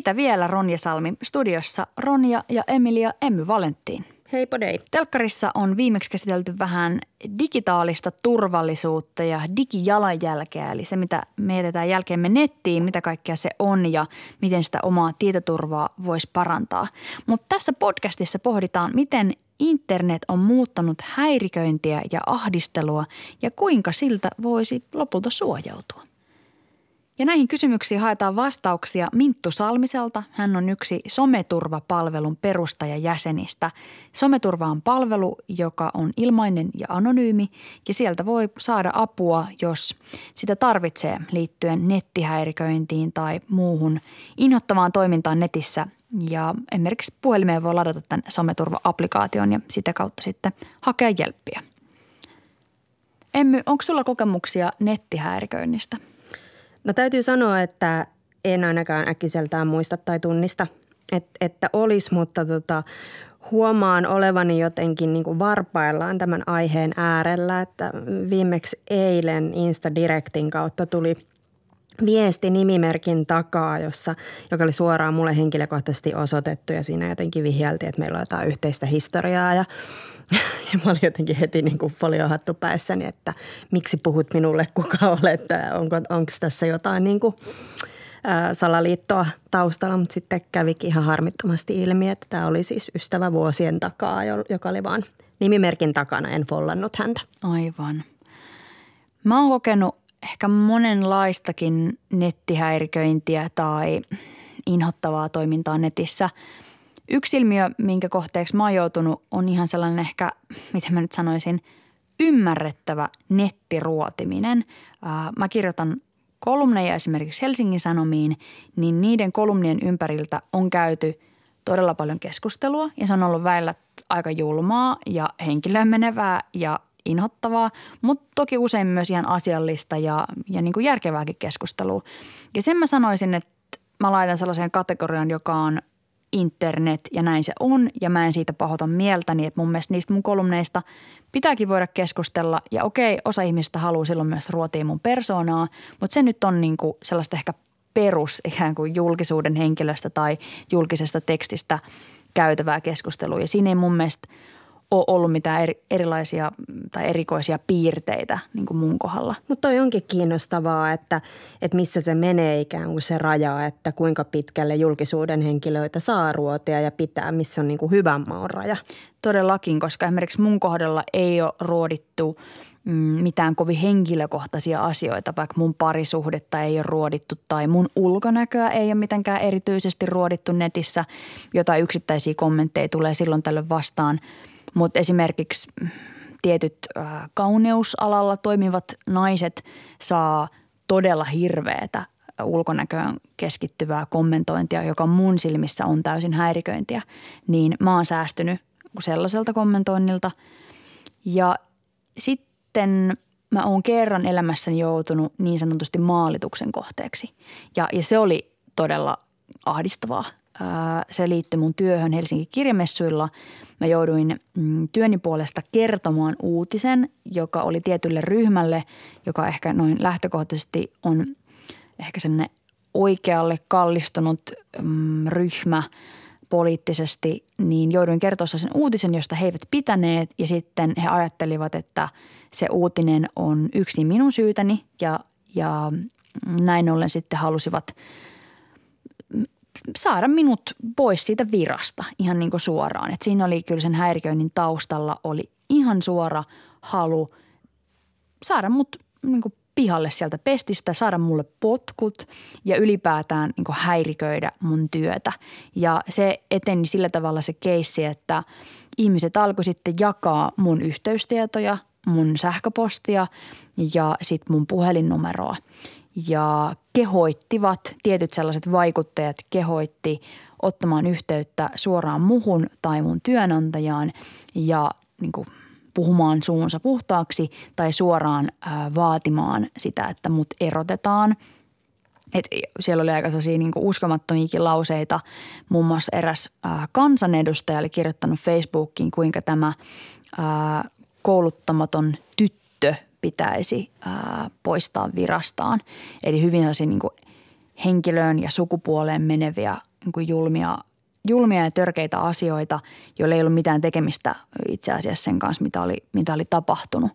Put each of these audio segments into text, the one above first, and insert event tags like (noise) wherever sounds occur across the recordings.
Mitä vielä Ronja Salmi? Studiossa Ronja ja Emilia Emmy Valenttiin. Hei podei. Telkkarissa on viimeksi käsitelty vähän digitaalista turvallisuutta ja digijalanjälkeä, eli se mitä me jätetään jälkeemme nettiin, mitä kaikkea se on ja miten sitä omaa tietoturvaa voisi parantaa. Mutta tässä podcastissa pohditaan, miten internet on muuttanut häiriköintiä ja ahdistelua ja kuinka siltä voisi lopulta suojautua. Ja näihin kysymyksiin haetaan vastauksia Minttu Salmiselta. Hän on yksi someturvapalvelun perustajajäsenistä. Someturva on palvelu, joka on ilmainen ja anonyymi ja sieltä voi saada apua, jos sitä tarvitsee liittyen nettihäiriköintiin tai muuhun inhottavaan toimintaan netissä. Ja esimerkiksi puhelimeen voi ladata tämän someturva-applikaation ja sitä kautta sitten hakea jelppiä. Emmy, onko sulla kokemuksia nettihäiriköinnistä? No täytyy sanoa, että en ainakaan äkkiseltään muista tai tunnista, et, että olisi, mutta tota, huomaan olevani jotenkin niin varpaillaan tämän aiheen äärellä, että viimeksi eilen Insta-Directin kautta tuli viesti nimimerkin takaa, jossa, joka oli suoraan mulle henkilökohtaisesti osoitettu ja siinä jotenkin vihjeltiin, että meillä on jotain yhteistä historiaa ja ja mä olin jotenkin heti niin kuin foliohattu päässäni, että miksi puhut minulle, kuka olet, onko, onko tässä jotain niin kuin, ää, salaliittoa taustalla, mutta sitten kävikin ihan harmittomasti ilmi, että tämä oli siis ystävä vuosien takaa, joka oli vaan nimimerkin takana, en follannut häntä. Aivan. Mä oon kokenut ehkä monenlaistakin nettihäiriköintiä tai inhottavaa toimintaa netissä – Yksi ilmiö, minkä kohteeksi mä oon joutunut, on ihan sellainen ehkä, miten mä nyt sanoisin, ymmärrettävä nettiruotiminen. Mä kirjoitan kolumneja esimerkiksi Helsingin Sanomiin, niin niiden kolumnien ympäriltä on käyty todella paljon keskustelua ja se on ollut väillä aika julmaa ja henkilöön menevää ja inhottavaa, mutta toki usein myös ihan asiallista ja, ja niin kuin järkevääkin keskustelua. Ja sen mä sanoisin, että mä laitan sellaiseen kategorian, joka on internet ja näin se on ja mä en siitä pahota mieltäni, että mun mielestä niistä mun kolumneista pitääkin voida keskustella. Ja okei, osa ihmistä haluaa silloin myös ruotia mun persoonaa, mutta se nyt on niin kuin sellaista ehkä perus ikään kuin julkisuuden henkilöstä tai julkisesta tekstistä käytävää keskustelua. Ja siinä ei mun mielestä – ole ollut mitään eri, erilaisia tai erikoisia piirteitä niin kuin mun kohdalla. Mutta toi onkin kiinnostavaa, että, että missä se menee ikään kuin se raja, että kuinka pitkälle julkisuuden henkilöitä saa ruotia ja pitää, missä on niin kuin hyvän maun raja. Todellakin, koska esimerkiksi mun kohdalla ei ole ruodittu mm, mitään kovin henkilökohtaisia asioita, vaikka mun parisuhdetta ei ole ruodittu tai mun ulkonäköä ei ole mitenkään erityisesti ruodittu netissä. Jotain yksittäisiä kommentteja tulee silloin tällöin vastaan – mutta esimerkiksi tietyt kauneusalalla toimivat naiset saa todella hirveätä ulkonäköön keskittyvää kommentointia, joka mun silmissä on täysin häiriköintiä, niin mä oon säästynyt sellaiselta kommentoinnilta. Ja sitten mä oon kerran elämässäni joutunut niin sanotusti maalituksen kohteeksi. Ja, ja se oli todella ahdistavaa se liittyi mun työhön Helsingin kirjamessuilla. Mä jouduin mm, työni puolesta kertomaan uutisen, joka oli tietylle ryhmälle, joka ehkä noin lähtökohtaisesti on ehkä sellainen oikealle kallistunut mm, ryhmä poliittisesti, niin jouduin kertoa sen uutisen, josta he eivät pitäneet ja sitten he ajattelivat, että se uutinen on yksin minun syytäni ja, ja näin ollen sitten halusivat – saada minut pois siitä virasta ihan niin kuin suoraan. Et siinä oli kyllä sen häiriköinnin taustalla oli ihan suora halu saada mut niin kuin pihalle sieltä pestistä, saada mulle potkut ja ylipäätään niin häiriköidä mun työtä. Ja se eteni sillä tavalla se keissi, että ihmiset alkoi sitten jakaa mun yhteystietoja, mun sähköpostia ja sitten mun puhelinnumeroa ja kehoittivat, tietyt sellaiset vaikuttajat kehoitti ottamaan yhteyttä suoraan muhun tai mun työnantajaan ja niin kuin puhumaan suunsa puhtaaksi tai suoraan ää, vaatimaan sitä, että mut erotetaan. Et siellä oli aika sellaisia niin uskomattomiakin lauseita. Muun muassa eräs ää, kansanedustaja oli kirjoittanut Facebookiin, kuinka tämä ää, kouluttamaton tyttö pitäisi ää, poistaa virastaan. Eli hyvin sellaisia niin henkilöön ja sukupuoleen meneviä niin julmia julmia ja törkeitä asioita, joilla ei ollut mitään tekemistä itse asiassa sen kanssa, mitä oli, mitä oli tapahtunut.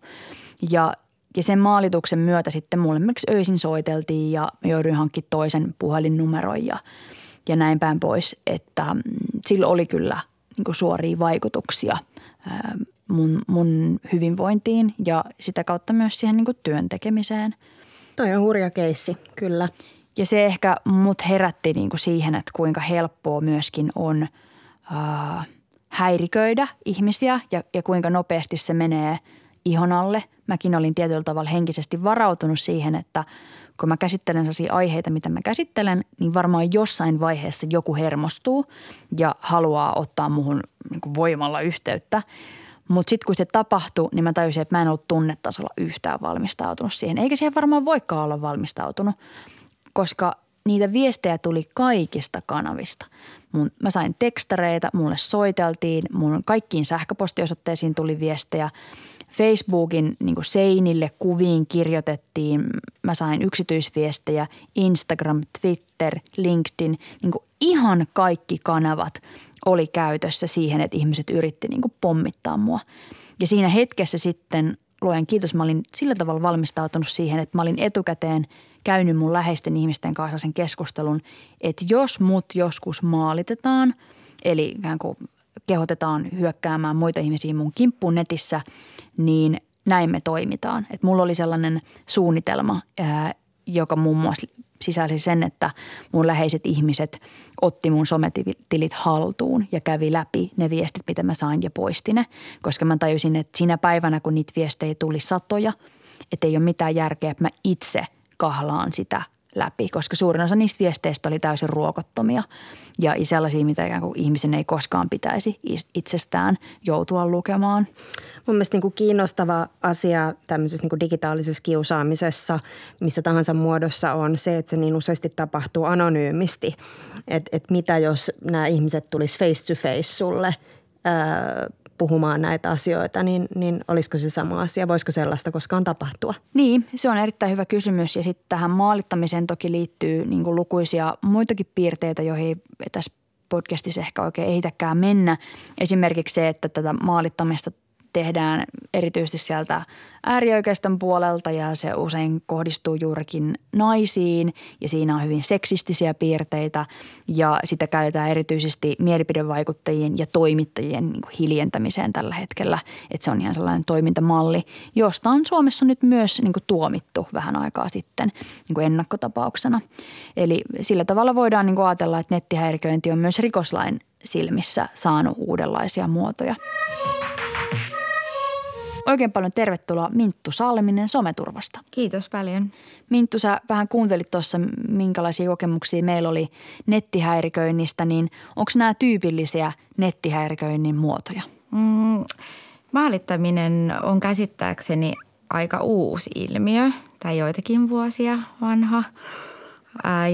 Ja, ja sen maalituksen myötä sitten mulle esimerkiksi öisin soiteltiin ja jouduin hankkimaan toisen puhelinnumeron ja, ja näin päin pois, että mm, sillä oli kyllä niin kuin suoria vaikutuksia mun, mun hyvinvointiin ja sitä kautta myös siihen niin kuin työn tekemiseen. Toi on hurja keissi, kyllä. Ja se ehkä mut herätti niin kuin siihen, että kuinka helppoa myöskin on äh, häiriköidä ihmisiä ja, ja kuinka nopeasti se menee ihon alle. Mäkin olin tietyllä tavalla henkisesti varautunut siihen, että kun mä käsittelen sellaisia aiheita, mitä mä käsittelen, niin varmaan jossain vaiheessa joku hermostuu ja haluaa ottaa muhun niin voimalla yhteyttä. Mutta sitten kun se tapahtui, niin mä tajusin, että mä en ollut tunnetasolla yhtään valmistautunut siihen. Eikä siihen varmaan voikaan olla valmistautunut koska niitä viestejä tuli kaikista kanavista. Mun, mä sain tekstareita, mulle soiteltiin, mun kaikkiin sähköpostiosoitteisiin tuli viestejä. Facebookin niin seinille kuviin kirjoitettiin, mä sain yksityisviestejä, Instagram, Twitter, LinkedIn, niin ihan kaikki kanavat oli käytössä siihen, että ihmiset yritti niin pommittaa mua. Ja siinä hetkessä sitten, luojan kiitos, mä olin sillä tavalla valmistautunut siihen, että mä olin etukäteen – käynyt mun läheisten ihmisten kanssa sen keskustelun, että jos mut joskus maalitetaan, eli ikään kuin kehotetaan hyökkäämään muita ihmisiä mun kimppuun netissä, niin näin me toimitaan. Et mulla oli sellainen suunnitelma, joka muun muassa sisälsi sen, että mun läheiset ihmiset otti mun sometilit haltuun ja kävi läpi ne viestit, mitä mä sain ja poisti ne. Koska mä tajusin, että siinä päivänä, kun niitä viestejä tuli satoja, että ei ole mitään järkeä, että mä itse – kahlaan sitä läpi, koska suurin osa niistä viesteistä oli täysin ruokottomia ja sellaisia, mitä ikään kuin ihmisen ei koskaan pitäisi itsestään joutua lukemaan. Mun mielestä niin kuin kiinnostava asia tämmöisessä niin kuin digitaalisessa kiusaamisessa, missä tahansa muodossa on se, että se niin useasti tapahtuu anonyymisti. Että et mitä jos nämä ihmiset tulisi face to face sulle – puhumaan näitä asioita, niin, niin olisiko se sama asia? Voisiko sellaista koskaan tapahtua? Niin, se on erittäin hyvä kysymys ja sitten tähän maalittamiseen toki liittyy niin kuin lukuisia muitakin piirteitä, joihin tässä podcastissa ehkä oikein ehitäkään mennä. Esimerkiksi se, että tätä maalittamista tehdään erityisesti sieltä äärioikeiston puolelta ja se usein kohdistuu juurikin naisiin ja siinä on hyvin seksistisiä piirteitä ja sitä käytetään erityisesti mielipidevaikuttajien ja toimittajien niin kuin hiljentämiseen tällä hetkellä. Että se on ihan sellainen toimintamalli, josta on Suomessa nyt myös niin kuin tuomittu vähän aikaa sitten niin kuin ennakkotapauksena. Eli sillä tavalla voidaan niin kuin ajatella, että nettihäiriköinti on myös rikoslain silmissä saanut uudenlaisia muotoja. Oikein paljon tervetuloa Minttu Salminen Someturvasta. Kiitos paljon. Minttu, sä vähän kuuntelit tuossa, minkälaisia kokemuksia meillä oli nettihäiriköinnistä, niin onko nämä tyypillisiä nettihäiriköinnin muotoja? Mm, maalittaminen on käsittääkseni aika uusi ilmiö tai joitakin vuosia vanha.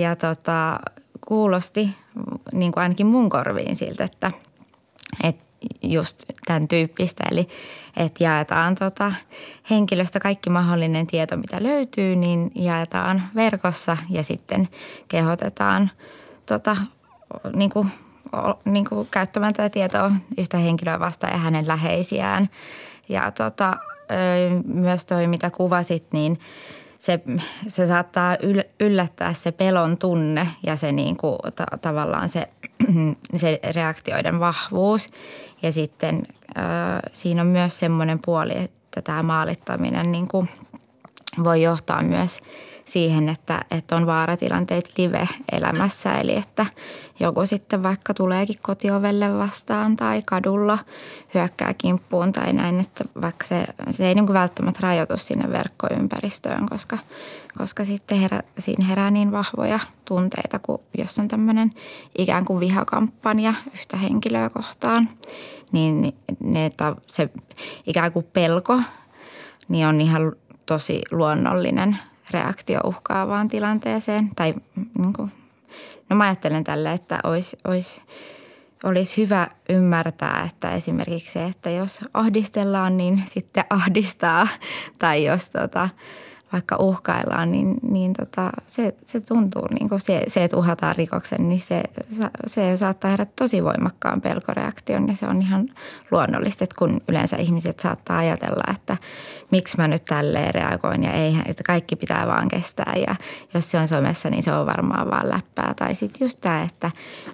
Ja tota, kuulosti niin kuin ainakin mun korviin siltä, että, että just tämän tyyppistä. Eli että jaetaan tota henkilöstä kaikki mahdollinen tieto, mitä löytyy, niin jaetaan verkossa ja sitten kehotetaan tota, niin kuin, niin kuin käyttämään tätä tietoa yhtä henkilöä vastaan ja hänen läheisiään. Ja tota, myös toi, mitä kuvasit, niin se, se saattaa yllättää se pelon tunne ja se niin kuin, ta, tavallaan se, (clears throat) se reaktioiden vahvuus. Ja sitten siinä on myös semmoinen puoli, että tämä maalittaminen niin kuin voi johtaa myös siihen, että, että on vaaratilanteet live-elämässä. Eli että joku sitten vaikka tuleekin kotiovelle vastaan tai kadulla hyökkää kimppuun tai näin, että vaikka se, se ei niin kuin välttämättä rajoitu sinne verkkoympäristöön, koska, koska sitten herä, siinä herää niin vahvoja tunteita, kuin jos on tämmöinen ikään kuin vihakampanja yhtä henkilöä kohtaan, niin ne, se ikään kuin pelko niin on ihan tosi luonnollinen reaktio uhkaavaan tilanteeseen. Tai niin kuin, no mä ajattelen tälle, että olisi, olisi, olisi hyvä ymmärtää, että esimerkiksi se, että jos ahdistellaan, niin sitten ahdistaa. (laughs) Tai jos tota, vaikka uhkaillaan, niin, niin tota, se, se tuntuu, niin kuin se, se, että uhataan rikoksen, niin se, se saattaa herätä tosi voimakkaan pelkoreaktion ja se on ihan luonnollista, että kun yleensä ihmiset saattaa ajatella, että miksi mä nyt tälleen reagoin ja eihän, että kaikki pitää vaan kestää ja jos se on somessa, niin se on varmaan vaan läppää. Tai sitten just tämä, että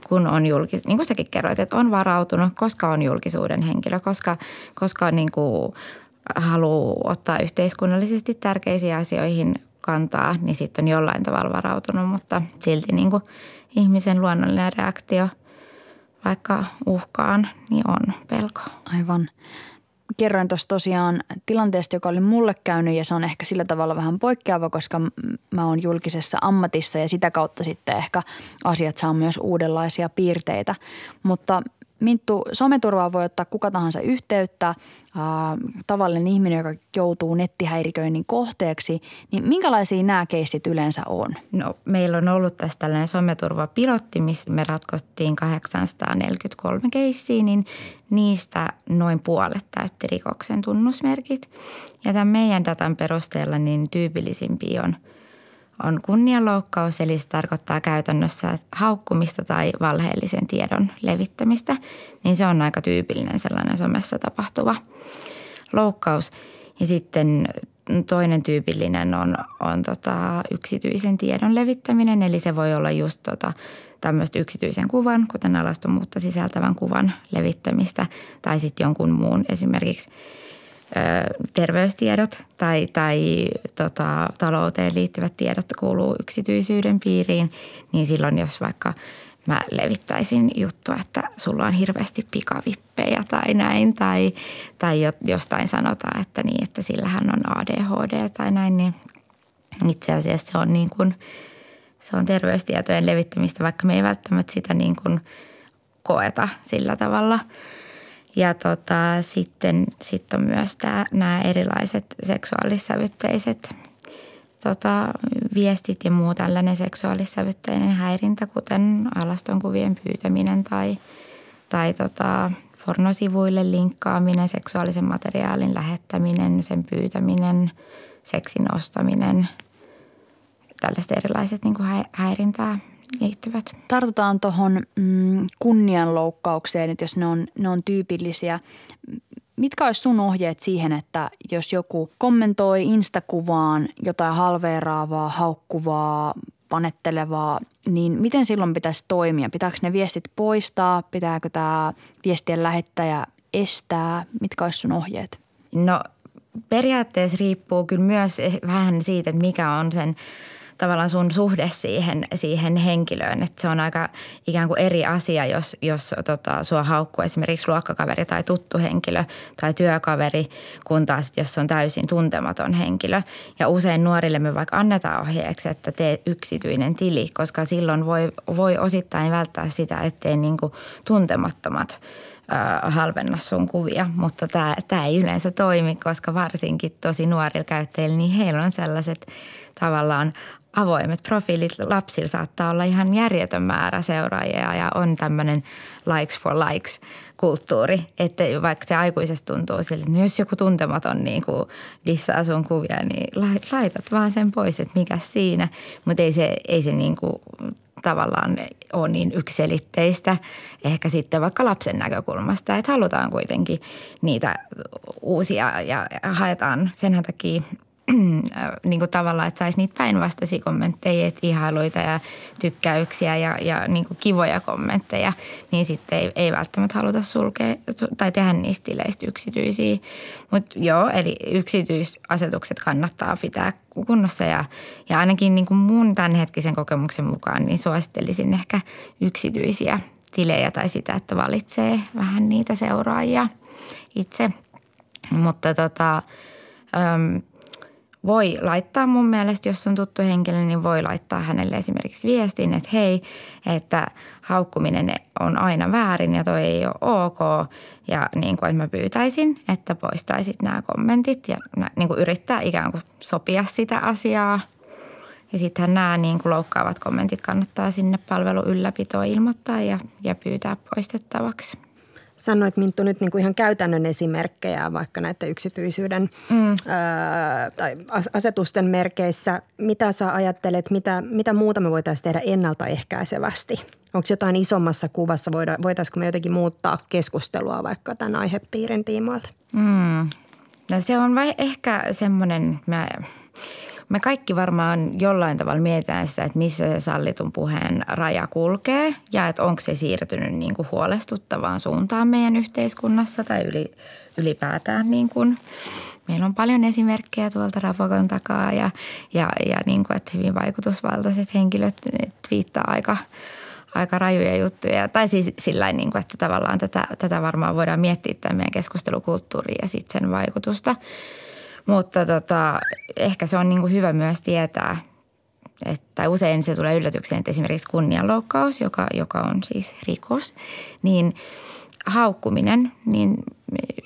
kun on julkis, niin kuin säkin kerroit, että on varautunut, koska on julkisuuden henkilö, koska, koska on niin kuin haluaa ottaa yhteiskunnallisesti tärkeisiin asioihin kantaa, niin sitten on jollain tavalla varautunut, mutta silti niin kuin ihmisen luonnollinen reaktio vaikka uhkaan, niin on pelko. Aivan. Kerroin tuossa tosiaan tilanteesta, joka oli mulle käynyt ja se on ehkä sillä tavalla vähän poikkeava, koska mä oon julkisessa ammatissa ja sitä kautta sitten ehkä asiat saa myös uudenlaisia piirteitä. Mutta Minttu, someturvaa voi ottaa kuka tahansa yhteyttä, tavallinen ihminen, joka joutuu nettihäiriköinnin kohteeksi, niin minkälaisia nämä keissit yleensä on? No, meillä on ollut tässä tällainen someturvapilotti, missä me ratkottiin 843 keissiä, niin niistä noin puolet täytti rikoksen tunnusmerkit. Ja tämän meidän datan perusteella niin tyypillisimpiä on – on kunnianloukkaus, eli se tarkoittaa käytännössä haukkumista tai valheellisen tiedon levittämistä, niin se on aika tyypillinen sellainen somessa tapahtuva loukkaus. Ja sitten toinen tyypillinen on, on tota yksityisen tiedon levittäminen, eli se voi olla just tota tämmöistä yksityisen kuvan, kuten alastomuutta sisältävän kuvan levittämistä tai sitten jonkun muun esimerkiksi – terveystiedot tai, tai tota, talouteen liittyvät tiedot kuuluu yksityisyyden piiriin, niin silloin jos vaikka mä levittäisin juttua, että sulla on hirveästi pikavippejä tai näin, tai, tai jostain sanotaan, että niin, että sillähän on ADHD tai näin, niin itse asiassa se on niin kuin, se on terveystietojen levittämistä, vaikka me ei välttämättä sitä niin kuin koeta sillä tavalla – ja tota, sitten sit on myös nämä erilaiset seksuaalissävytteiset tota, viestit ja muu tällainen seksuaalissävytteinen häirintä, kuten alastonkuvien pyytäminen tai, tai tota, pornosivuille linkkaaminen, seksuaalisen materiaalin lähettäminen, sen pyytäminen, seksin ostaminen, tällaiset erilaiset niin häirintää liittyvät. Tartutaan tuohon mm, kunnianloukkaukseen, että jos ne on, ne on tyypillisiä. Mitkä olisi sun ohjeet siihen, että jos joku kommentoi Instakuvaan jotain halveeraavaa, haukkuvaa, panettelevaa, niin miten silloin pitäisi toimia? Pitääkö ne viestit poistaa? Pitääkö tämä viestien lähettäjä estää? Mitkä olisi sun ohjeet? No periaatteessa riippuu kyllä myös vähän siitä, että mikä on sen – tavallaan sun suhde siihen, siihen henkilöön. Että se on aika ikään kuin eri asia, jos, jos tota, sua haukkuu esimerkiksi luokkakaveri tai tuttu henkilö tai työkaveri, kun taas jos on täysin tuntematon henkilö. Ja usein nuorille me vaikka annetaan ohjeeksi, että tee yksityinen tili, koska silloin voi, voi osittain välttää sitä, ettei niin kuin tuntemattomat halvenna sun kuvia, mutta tämä, tämä ei yleensä toimi, koska varsinkin tosi nuorilla käyttäjillä, niin heillä on sellaiset tavallaan avoimet profiilit. Lapsilla saattaa olla ihan järjetön määrä seuraajia ja on tämmöinen likes for likes kulttuuri. Että vaikka se aikuisesta tuntuu siltä, että jos joku tuntematon niin kuin dissaa sun kuvia, niin laitat vaan sen pois, että mikä siinä. Mutta ei se, ei se niin kuin tavallaan ole niin ykselitteistä ehkä sitten vaikka lapsen näkökulmasta, että halutaan kuitenkin niitä uusia ja haetaan sen takia niin kuin tavallaan, että saisi niitä päinvastaisia kommentteja, että ihailuita ja tykkäyksiä ja, ja niin kuin kivoja kommentteja, niin sitten ei, ei välttämättä haluta sulkea tai tehdä niistä tileistä yksityisiä. Mutta joo, eli yksityisasetukset kannattaa pitää kunnossa ja, ja ainakin niin kuin mun tämänhetkisen kokemuksen mukaan niin suosittelisin ehkä yksityisiä tilejä tai sitä, että valitsee vähän niitä seuraajia itse. Mutta tota, voi laittaa mun mielestä, jos on tuttu henkilö, niin voi laittaa hänelle esimerkiksi viestin, että hei, että haukkuminen on aina väärin ja toi ei ole ok. Ja niin kuin, että mä pyytäisin, että poistaisit nämä kommentit ja niin kuin yrittää ikään kuin sopia sitä asiaa. Ja sittenhän nämä niin kuin loukkaavat kommentit kannattaa sinne palvelu ylläpitoon ilmoittaa ja, ja pyytää poistettavaksi. Sanoit Minttu nyt niin kuin ihan käytännön esimerkkejä vaikka näiden yksityisyyden mm. ää, tai asetusten merkeissä. Mitä sä ajattelet, mitä, mitä muuta me voitaisiin tehdä ennaltaehkäisevästi? Onko jotain isommassa kuvassa, voida, voitaisiinko me jotenkin muuttaa keskustelua vaikka tämän aihepiirin tiimoilta? Mm. No se on vai ehkä semmoinen, mä me kaikki varmaan jollain tavalla mietitään sitä, että missä se sallitun puheen raja kulkee ja että onko se siirtynyt niin kuin huolestuttavaan suuntaan meidän yhteiskunnassa tai yli, ylipäätään niin kuin Meillä on paljon esimerkkejä tuolta Rafokon takaa ja, ja, ja niin kuin, että hyvin vaikutusvaltaiset henkilöt viittaa aika, aika rajuja juttuja. Tai siis sillä niin kuin, että tavallaan tätä, tätä varmaan voidaan miettiä tämän meidän keskustelukulttuuria ja sitten sen vaikutusta – mutta tota, ehkä se on niin kuin hyvä myös tietää, että usein se tulee yllätykseen, että esimerkiksi kunnianloukkaus, joka, joka on siis rikos, niin haukkuminen, niin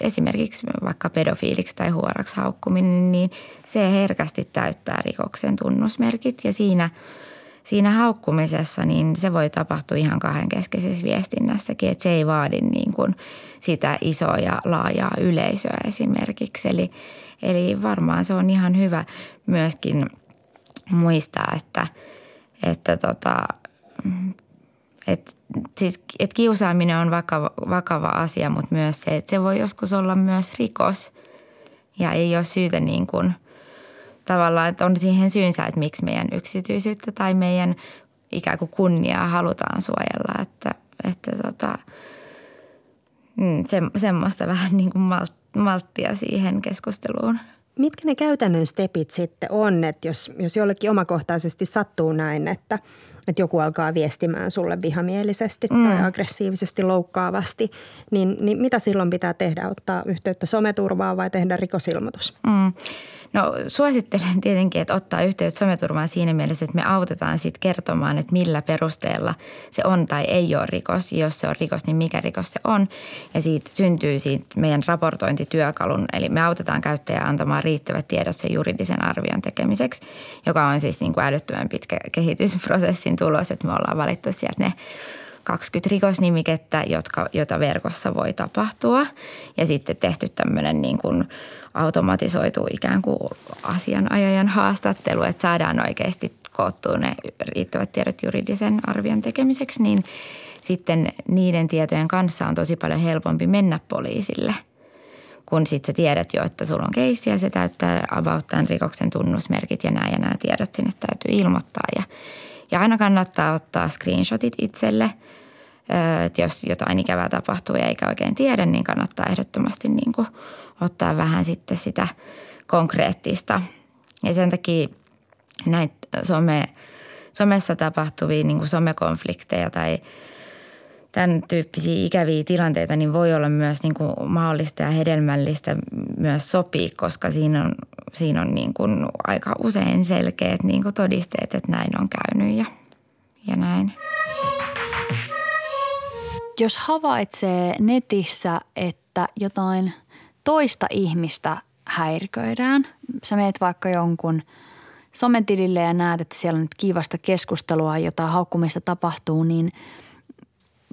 esimerkiksi vaikka pedofiiliksi tai huoraksi haukkuminen, niin se herkästi täyttää rikoksen tunnusmerkit ja siinä – siinä haukkumisessa niin se voi tapahtua ihan kahden keskeisessä viestinnässäkin, että se ei vaadi niin kuin sitä isoa ja laajaa yleisöä esimerkiksi. Eli, Eli varmaan se on ihan hyvä myöskin muistaa, että, että tota, et, siis, et kiusaaminen on vakava, vakava asia, mutta myös se, että se voi joskus olla myös rikos. Ja ei ole syytä niin kuin, tavallaan, että on siihen syynsä, että miksi meidän yksityisyyttä tai meidän ikään kuin kunniaa halutaan suojella. Että, että tota, mm, se, semmoista vähän niin kuin malttia malttia siihen keskusteluun. Mitkä ne käytännön stepit sitten on, että jos, jos jollekin omakohtaisesti sattuu näin, että, että joku alkaa viestimään sulle vihamielisesti mm. tai aggressiivisesti loukkaavasti, niin, niin mitä silloin pitää tehdä? Ottaa yhteyttä someturvaa vai tehdä rikosilmoitus? Mm. No suosittelen tietenkin, että ottaa yhteyttä someturvaan siinä mielessä, että me autetaan sitten kertomaan, että millä perusteella se on tai ei ole rikos. Jos se on rikos, niin mikä rikos se on. Ja siitä syntyy siitä meidän raportointityökalun, eli me autetaan käyttäjää antamaan riittävät tiedot sen juridisen arvion tekemiseksi, joka on siis niin kuin älyttömän pitkä kehitysprosessin tulos, että me ollaan valittu sieltä ne 20 rikosnimikettä, jotka, jota verkossa voi tapahtua. Ja sitten tehty tämmöinen niin kuin automatisoitu ikään kuin asianajajan haastattelu, että saadaan oikeasti koottua ne riittävät tiedot juridisen arvion tekemiseksi, niin sitten niiden tietojen kanssa on tosi paljon helpompi mennä poliisille – kun sitten sä tiedät jo, että sulla on keissi ja se täyttää about tämän rikoksen tunnusmerkit ja nämä ja nämä tiedot sinne täytyy ilmoittaa. Ja, ja aina kannattaa ottaa screenshotit itselle, että jos jotain ikävää tapahtuu ja eikä oikein tiedä, niin kannattaa ehdottomasti niin kuin ottaa vähän sitten sitä konkreettista. Ja sen takia näitä some, somessa tapahtuvia niin kuin somekonflikteja tai tämän tyyppisiä ikäviä tilanteita, niin voi olla myös niin kuin mahdollista ja hedelmällistä myös sopii, koska siinä on, siinä on niin kuin aika usein selkeät niin kuin todisteet, että näin on käynyt ja, ja näin. Jos havaitsee netissä, että jotain toista ihmistä häiriköidään, sä meet vaikka jonkun sometilille ja näet, että siellä on nyt kiivasta keskustelua, jota haukkumista tapahtuu, niin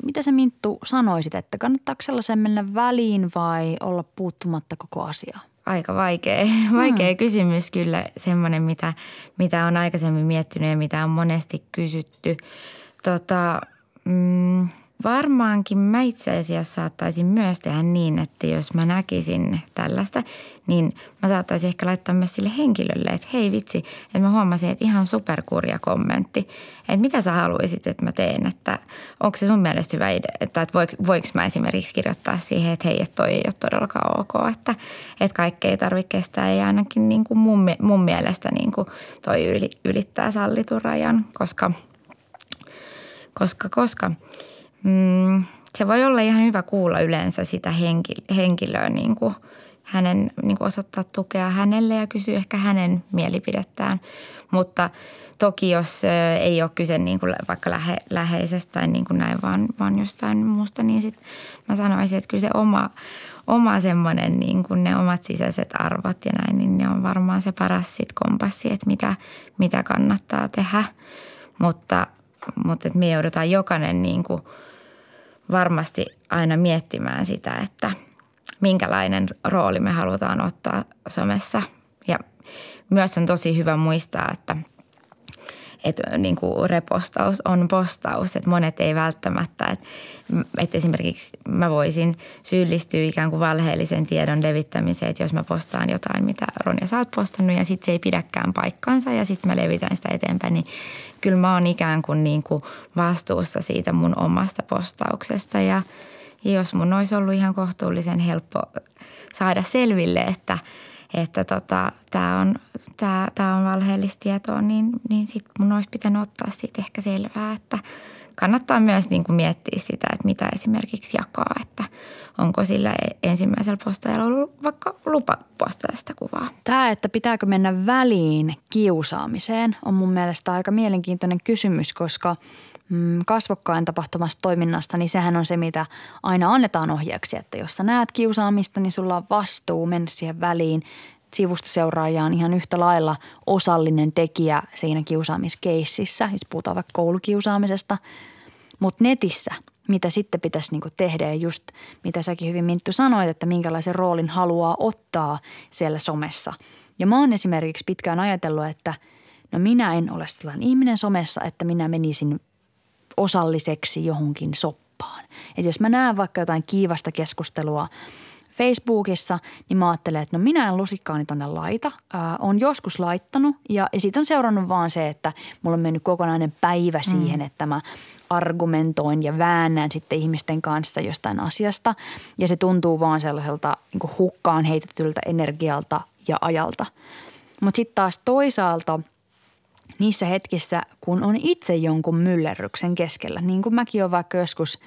mitä se Minttu sanoisit, että kannattaako sellaisen mennä väliin vai olla puuttumatta koko asiaa? Aika vaikea, (laughs) vaikea hmm. kysymys kyllä, semmoinen mitä, mitä on aikaisemmin miettinyt ja mitä on monesti kysytty. Tota, mm, varmaankin mä itse asiassa saattaisin myös tehdä niin, että jos mä näkisin tällaista, niin mä saattaisin ehkä laittaa myös sille henkilölle, että hei vitsi, että mä huomasin, että ihan superkurja kommentti. Että mitä sä haluaisit, että mä teen, että onko se sun mielestä hyvä idea, että, voiko, voiko mä esimerkiksi kirjoittaa siihen, että hei, että toi ei ole todellakaan ok, että, että kaikki ei tarvitse kestää. Ja ainakin niin kuin mun, mun mielestä niin kuin toi ylittää sallitun rajan, koska, koska, koska – mm, se voi olla ihan hyvä kuulla yleensä sitä henkilöä, niin kuin hänen, niin kuin osoittaa tukea hänelle ja kysyä ehkä hänen mielipidettään. Mutta toki jos ei ole kyse niin kuin vaikka lähe, läheisestä tai niin kuin näin, vaan, vaan jostain muusta, niin sit mä sanoisin, että kyllä se oma, oma semmoinen, niin kuin ne omat sisäiset arvot ja näin, niin ne on varmaan se paras sit kompassi, että mitä, mitä kannattaa tehdä. Mutta, mutta että me joudutaan jokainen niin kuin – varmasti aina miettimään sitä, että minkälainen rooli me halutaan ottaa somessa. Ja myös on tosi hyvä muistaa, että – että niin kuin repostaus on postaus, että monet ei välttämättä, että, että esimerkiksi mä voisin syyllistyä ikään kuin valheellisen tiedon levittämiseen, että jos mä postaan jotain, mitä Ronja sä oot postannut ja sitten se ei pidäkään paikkaansa ja sitten mä levitän sitä eteenpäin, niin kyllä mä oon ikään kuin, niin kuin vastuussa siitä mun omasta postauksesta. Ja jos mun olisi ollut ihan kohtuullisen helppo saada selville, että – että tota, tämä on, tää, tää on valheellista tietoa, niin, niin sitten mun olisi pitänyt ottaa siitä ehkä selvää, että kannattaa myös niin kuin miettiä sitä, että mitä esimerkiksi jakaa, että onko sillä ensimmäisellä postaajalla ollut vaikka lupa postaa sitä kuvaa. Tämä, että pitääkö mennä väliin kiusaamiseen, on mun mielestä aika mielenkiintoinen kysymys, koska – kasvokkain tapahtumasta toiminnasta, niin sehän on se, mitä aina annetaan ohjeeksi, että jos sä näet kiusaamista, niin sulla on vastuu mennä siihen väliin. Sivusta seuraaja on ihan yhtä lailla osallinen tekijä siinä kiusaamiskeississä, jos puhutaan vaikka koulukiusaamisesta. Mutta netissä, mitä sitten pitäisi niinku tehdä ja just mitä säkin hyvin Minttu sanoit, että minkälaisen roolin haluaa ottaa siellä somessa. Ja mä oon esimerkiksi pitkään ajatellut, että no minä en ole sellainen ihminen somessa, että minä menisin osalliseksi johonkin soppaan. Et jos mä näen vaikka jotain kiivasta keskustelua Facebookissa, niin mä ajattelen, että no minä en lusikkaani tonne laita. Ää, on joskus laittanut ja, ja siitä on seurannut vaan se, että mulla on mennyt kokonainen päivä mm. siihen, mm. että mä argumentoin ja väännän sitten ihmisten kanssa jostain asiasta. Ja se tuntuu vaan sellaiselta niin hukkaan heitetyltä energialta ja ajalta. Mutta sitten taas toisaalta – niissä hetkissä, kun on itse jonkun myllerryksen keskellä. Niin kuin mäkin olen vaikka joskus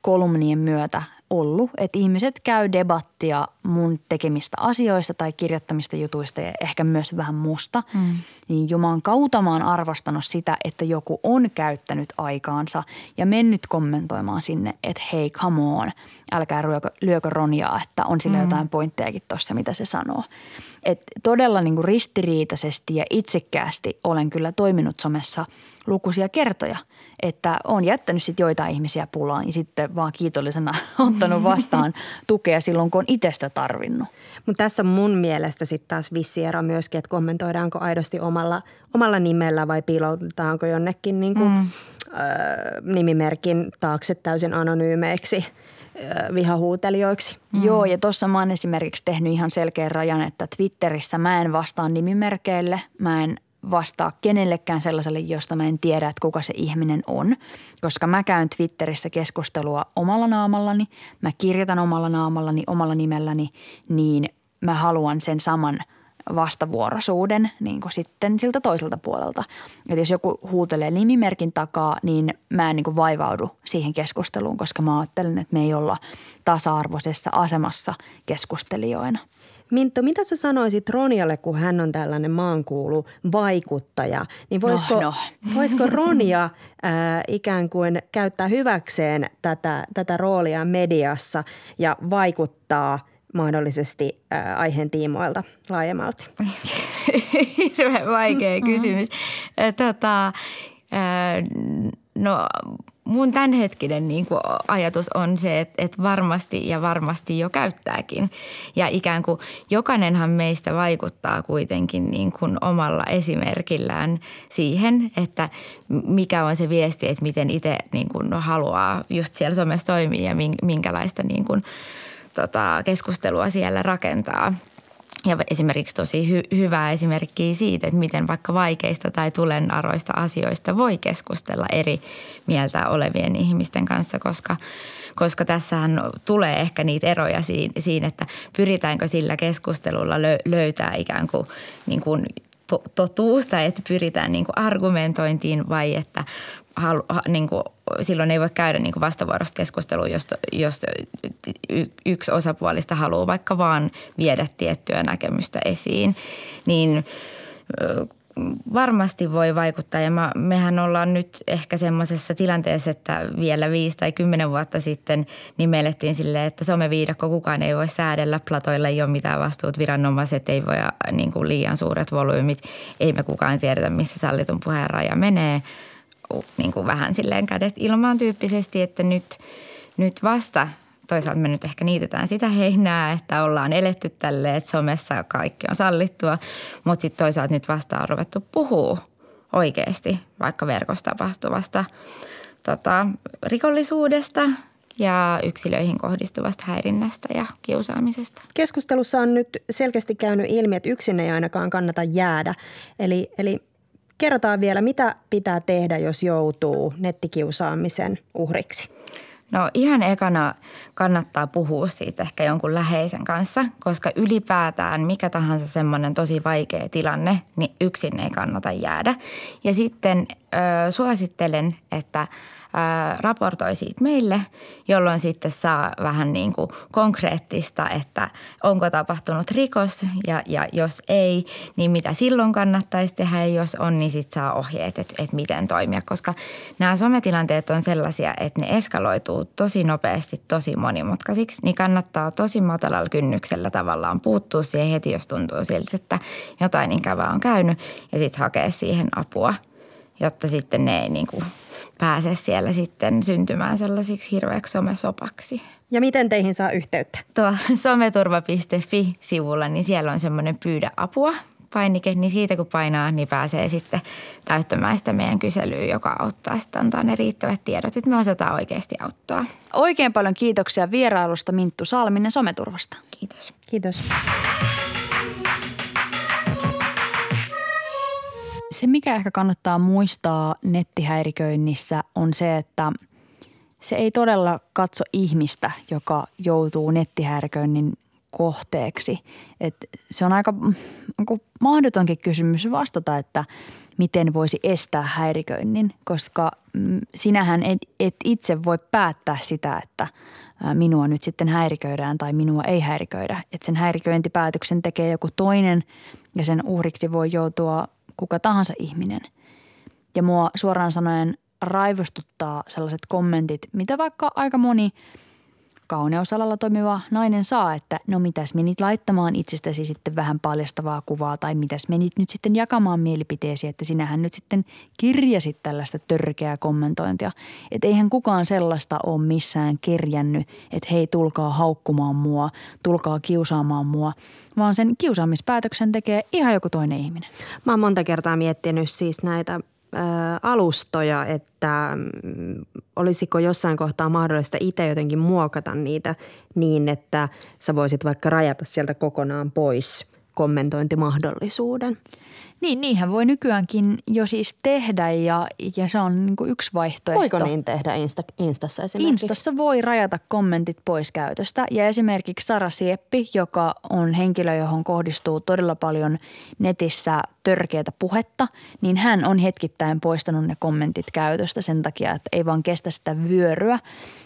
kolumnien myötä ollut, että ihmiset käy debattia mun tekemistä asioista tai kirjoittamista jutuista ja ehkä myös vähän musta. Mm. Niin Jumalan kautta mä oon arvostanut sitä, että joku on käyttänyt aikaansa ja mennyt kommentoimaan sinne, että hei come on, älkää lyökö, lyökö Ronjaa, että on sillä mm. jotain pointtejakin tuossa, mitä se sanoo. Et todella niin kuin ristiriitaisesti ja itsekkäästi olen kyllä toiminut somessa lukuisia kertoja, että on jättänyt sitten joitain ihmisiä pulaan ja sitten vaan kiitollisena (laughs) ottanut vastaan tukea silloin, kun on itsestä tarvinnut. Mutta tässä on mun mielestä sitten taas vissi ero myöskin, että kommentoidaanko aidosti omalla, omalla nimellä vai piilotetaanko jonnekin niin kuin, mm. ö, nimimerkin taakse täysin anonyymeiksi vihahuutelijoiksi. Mm. Joo, ja tuossa mä oon esimerkiksi tehnyt ihan selkeän rajan, että Twitterissä mä en vastaa nimimerkeille, mä en vastaa kenellekään sellaiselle, josta mä en tiedä, että kuka se ihminen on. Koska mä käyn Twitterissä keskustelua omalla naamallani, mä kirjoitan omalla naamallani, omalla nimelläni, niin mä haluan sen saman vastavuoroisuuden niin kuin sitten siltä toiselta puolelta. Että jos joku huutelee nimimerkin takaa, niin mä en niin kuin vaivaudu siihen keskusteluun, koska mä ajattelen, että me ei olla tasa-arvoisessa asemassa keskustelijoina – Minttu, mitä sä sanoisit Ronjalle, kun hän on tällainen maankuulu vaikuttaja? Niin voisiko, no, no. (laughs) voisiko Ronja ää, ikään kuin käyttää hyväkseen tätä, tätä roolia mediassa ja vaikuttaa mahdollisesti ää, aiheen tiimoilta laajemmalti? (laughs) Hirveän vaikea mm-hmm. kysymys. Tota, ää, no mun tämänhetkinen niin kuin ajatus on se, että, että varmasti ja varmasti jo käyttääkin. Ja ikään kuin jokainenhan meistä vaikuttaa kuitenkin niin kuin omalla esimerkillään siihen, että mikä on se viesti, että miten itse niin kuin haluaa just siellä somessa toimia ja minkälaista niin kuin, tota, keskustelua siellä rakentaa – ja esimerkiksi tosi hy- hyvää esimerkkiä siitä, että miten vaikka vaikeista tai tulennaroista asioista voi keskustella eri mieltä olevien ihmisten kanssa, koska, koska tässähän tulee ehkä niitä eroja siinä, että pyritäänkö sillä keskustelulla löytää ikään kuin, niin kuin totuus että pyritään niin kuin argumentointiin vai että halu, ha, niin kuin, silloin ei voi käydä niin kuin vastavuorosta keskustelua, jos, jos yksi osapuolista haluaa vaikka vaan viedä tiettyä näkemystä esiin. Niin varmasti voi vaikuttaa. Ja mehän ollaan nyt ehkä semmoisessa tilanteessa, että vielä viisi tai kymmenen vuotta sitten niin me elettiin silleen, että someviidakko kukaan ei voi säädellä, platoilla ei ole mitään vastuut, viranomaiset ei voi niin kuin liian suuret volyymit, ei me kukaan tiedetä missä sallitun puheen raja menee – niin kuin vähän silleen kädet ilmaan tyyppisesti, että nyt, nyt vasta toisaalta me nyt ehkä niitetään sitä heinää, että ollaan eletty tälle, että somessa kaikki on sallittua, mutta sitten toisaalta nyt vasta on ruvettu puhua oikeasti vaikka verkossa tapahtuvasta tota, rikollisuudesta ja yksilöihin kohdistuvasta häirinnästä ja kiusaamisesta. Keskustelussa on nyt selkeästi käynyt ilmi, että yksin ei ainakaan kannata jäädä. Eli, eli Kerrotaan vielä, mitä pitää tehdä, jos joutuu nettikiusaamisen uhriksi? No ihan ekana kannattaa puhua siitä ehkä jonkun läheisen kanssa, koska ylipäätään mikä tahansa semmoinen tosi vaikea tilanne, niin yksin ei kannata jäädä. Ja sitten ö, suosittelen, että – raportoi siitä meille, jolloin sitten saa vähän niin kuin konkreettista, että onko tapahtunut rikos ja, ja jos ei, niin mitä silloin kannattaisi tehdä ja jos on, niin sitten saa ohjeet, että, että miten toimia, koska nämä sometilanteet on sellaisia, että ne eskaloituu tosi nopeasti, tosi monimutkaisiksi, niin kannattaa tosi matalalla kynnyksellä tavallaan puuttua siihen heti, jos tuntuu siltä, että jotain ikävää on käynyt ja sitten hakea siihen apua, jotta sitten ne ei niin kuin – pääse siellä sitten syntymään sellaisiksi hirveäksi somesopaksi. Ja miten teihin saa yhteyttä? Tuolla someturva.fi-sivulla, niin siellä on semmoinen pyydä apua painike, niin siitä kun painaa, niin pääsee sitten täyttämään sitä meidän kyselyä, joka auttaa sitten antaa ne riittävät tiedot, että me osataan oikeasti auttaa. Oikein paljon kiitoksia vierailusta Minttu Salminen Someturvasta. Kiitos. Kiitos. Se, mikä ehkä kannattaa muistaa nettihäiriköinnissä on se, että se ei todella katso ihmistä, joka joutuu nettihäiriköinnin kohteeksi. Et se on aika onko mahdotonkin kysymys vastata, että miten voisi estää häiriköinnin, koska mm, sinähän et, et itse voi päättää sitä, että minua nyt sitten häiriköidään tai minua ei häiriköidä. Että sen häiriköintipäätöksen tekee joku toinen ja sen uhriksi voi joutua kuka tahansa ihminen. Ja mua suoraan sanoen raivostuttaa sellaiset kommentit, mitä vaikka aika moni kauneusalalla toimiva nainen saa, että no mitäs menit laittamaan itsestäsi sitten vähän paljastavaa kuvaa tai mitäs menit nyt sitten jakamaan mielipiteesi, että sinähän nyt sitten kirjasit tällaista törkeää kommentointia. Että eihän kukaan sellaista ole missään kirjännyt, että hei tulkaa haukkumaan mua, tulkaa kiusaamaan mua, vaan sen kiusaamispäätöksen tekee ihan joku toinen ihminen. Mä oon monta kertaa miettinyt siis näitä alustoja, että mm, olisiko jossain kohtaa mahdollista itse jotenkin muokata niitä niin, että sä voisit vaikka rajata sieltä kokonaan pois kommentointimahdollisuuden. Niin, niinhän voi nykyäänkin jo siis tehdä ja, ja se on niin kuin yksi vaihtoehto. Voiko niin tehdä Insta, Instassa esimerkiksi? Instassa voi rajata kommentit pois käytöstä ja esimerkiksi Sara Sieppi, joka on henkilö, johon kohdistuu todella paljon netissä törkeätä puhetta, niin hän on hetkittäin poistanut ne kommentit käytöstä sen takia, että ei vaan kestä sitä vyöryä,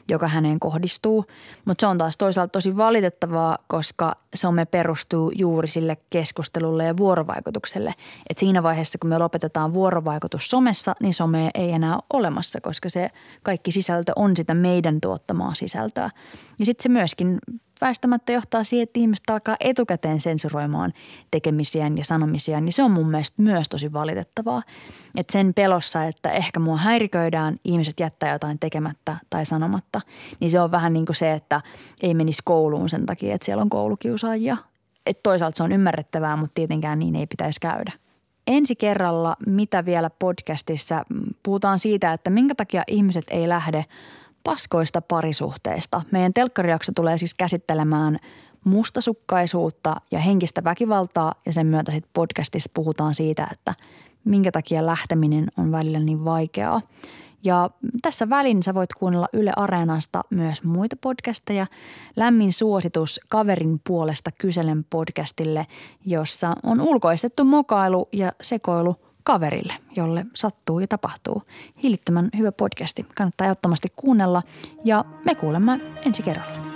joka häneen kohdistuu. Mutta se on taas toisaalta tosi valitettavaa, koska some perustuu juuri sille keskustelulle ja vuorovaikutukselle. Et siinä vaiheessa, kun me lopetetaan vuorovaikutus somessa, niin some ei enää ole olemassa, koska se kaikki sisältö on sitä meidän tuottamaa sisältöä. Ja sitten se myöskin väistämättä johtaa siihen, että ihmiset alkaa etukäteen sensuroimaan tekemisiään ja sanomisiaan, niin se on mun mielestä myös tosi valitettavaa. Että sen pelossa, että ehkä mua häiriköidään, ihmiset jättää jotain tekemättä tai sanomatta, niin se on vähän niin kuin se, että ei menisi kouluun sen takia, että siellä on koulukiusaajia. Että toisaalta se on ymmärrettävää, mutta tietenkään niin ei pitäisi käydä. Ensi kerralla, mitä vielä podcastissa, puhutaan siitä, että minkä takia ihmiset ei lähde paskoista parisuhteista. Meidän telkkarijakso tulee siis käsittelemään mustasukkaisuutta ja henkistä väkivaltaa ja sen myötä sitten podcastissa puhutaan siitä, että minkä takia lähteminen on välillä niin vaikeaa. Ja tässä välin sä voit kuunnella Yle Areenasta myös muita podcasteja. Lämmin suositus Kaverin puolesta kyselen podcastille, jossa on ulkoistettu mokailu ja sekoilu kaverille, jolle sattuu ja tapahtuu. Hillittömän hyvä podcasti. Kannattaa ehdottomasti kuunnella ja me kuulemme ensi kerralla.